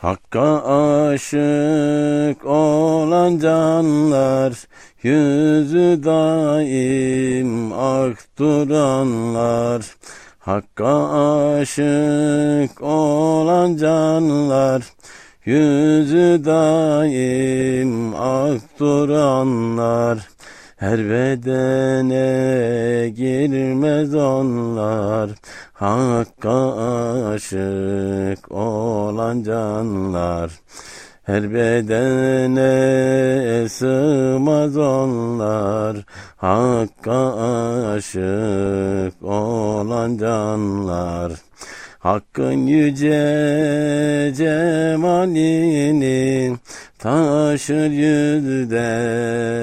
Hakka aşık olan canlar, yüzü daim ak duranlar. Hakka aşık olan canlar, yüzü daim ak duranlar. Her bedene girmez onlar, Hakka aşık canlar. Her bedene sığmaz onlar, Hakka aşık olan canlar. Hakkın yüce cemalini taşır yüzde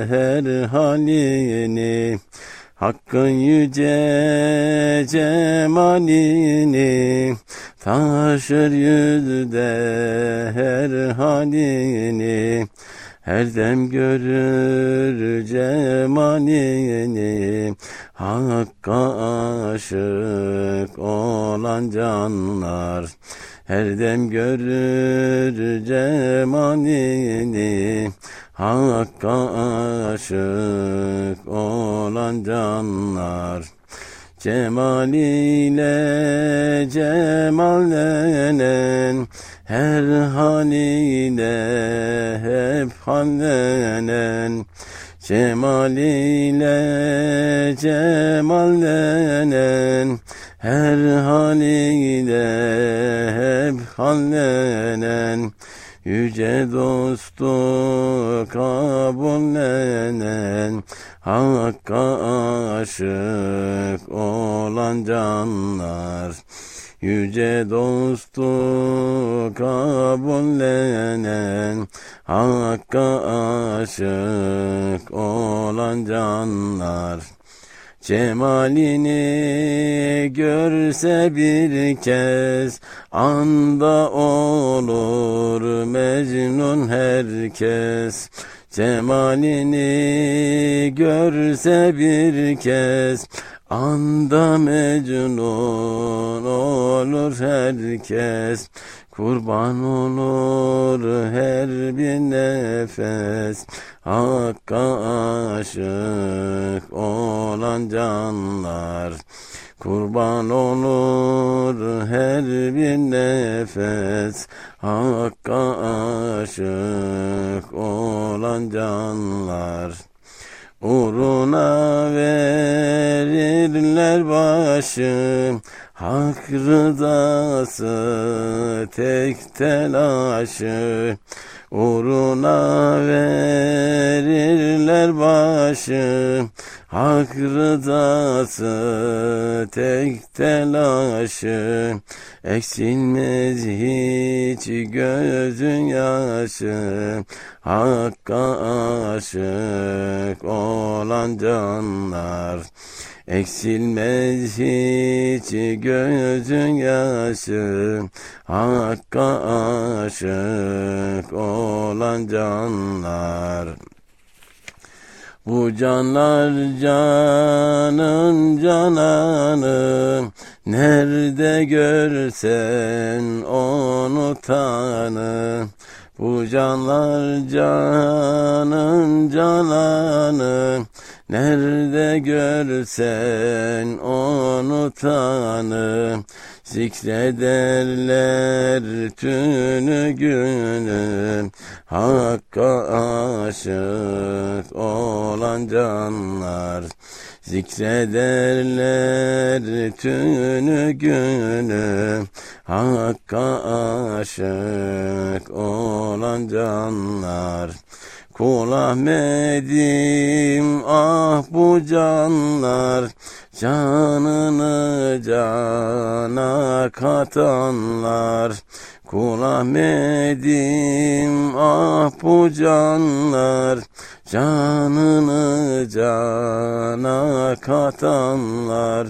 her halini. Hakkın yüce cemalini taşır yüzde her halini. Her dem görür cemalini Hakka aşık olan canlar Her dem görür cemalini Hakka aşık olan canlar Cemaliyle cemallenen her haliyle hep hallenen. Cemaliyle cemallenen her haliyle hep hallenen. Yüce dostu kabullenen Hakka aşık olan canlar Yüce dostu kabullenen Hakka aşık olan canlar Cemalini görse bir kez anda olur mecnun herkes. Cemalini görse bir kez anda mecnun olur herkes. Kurban olur her bir nefes Hakka aşık olan canlar Kurban olur her bir nefes Hakka aşık olan canlar Uğruna verirler başı Hak rızası tek telaşı Uğruna verirler başı Hak rızası tek telaşı Eksilmez hiç gözün yaşı Hakka aşık olan canlar. Eksilmez hiç gözün yaşı. Hakka aşık olan canlar. Bu canlar canın cananı. Nerede görsen onu tanı Bu canlar canın cananı Nerede görsen onu tanı. Zikrederler tünü günü Hakka aşık olan canlar. Zikrederler tünü günü Hakka aşık olan canlar Kul Ahmet'im ah bu canlar Canını cana katanlar. Kul Ahmet'im ah bu canlar Canını cana katanlar.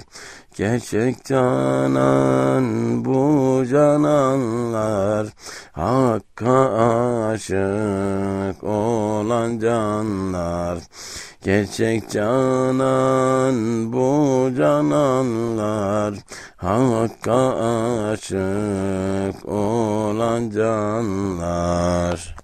Gerçek canan bu cananlar Hakka aşık olan canlar Gerçek canan bu cananlar Hakka aşık olan canlar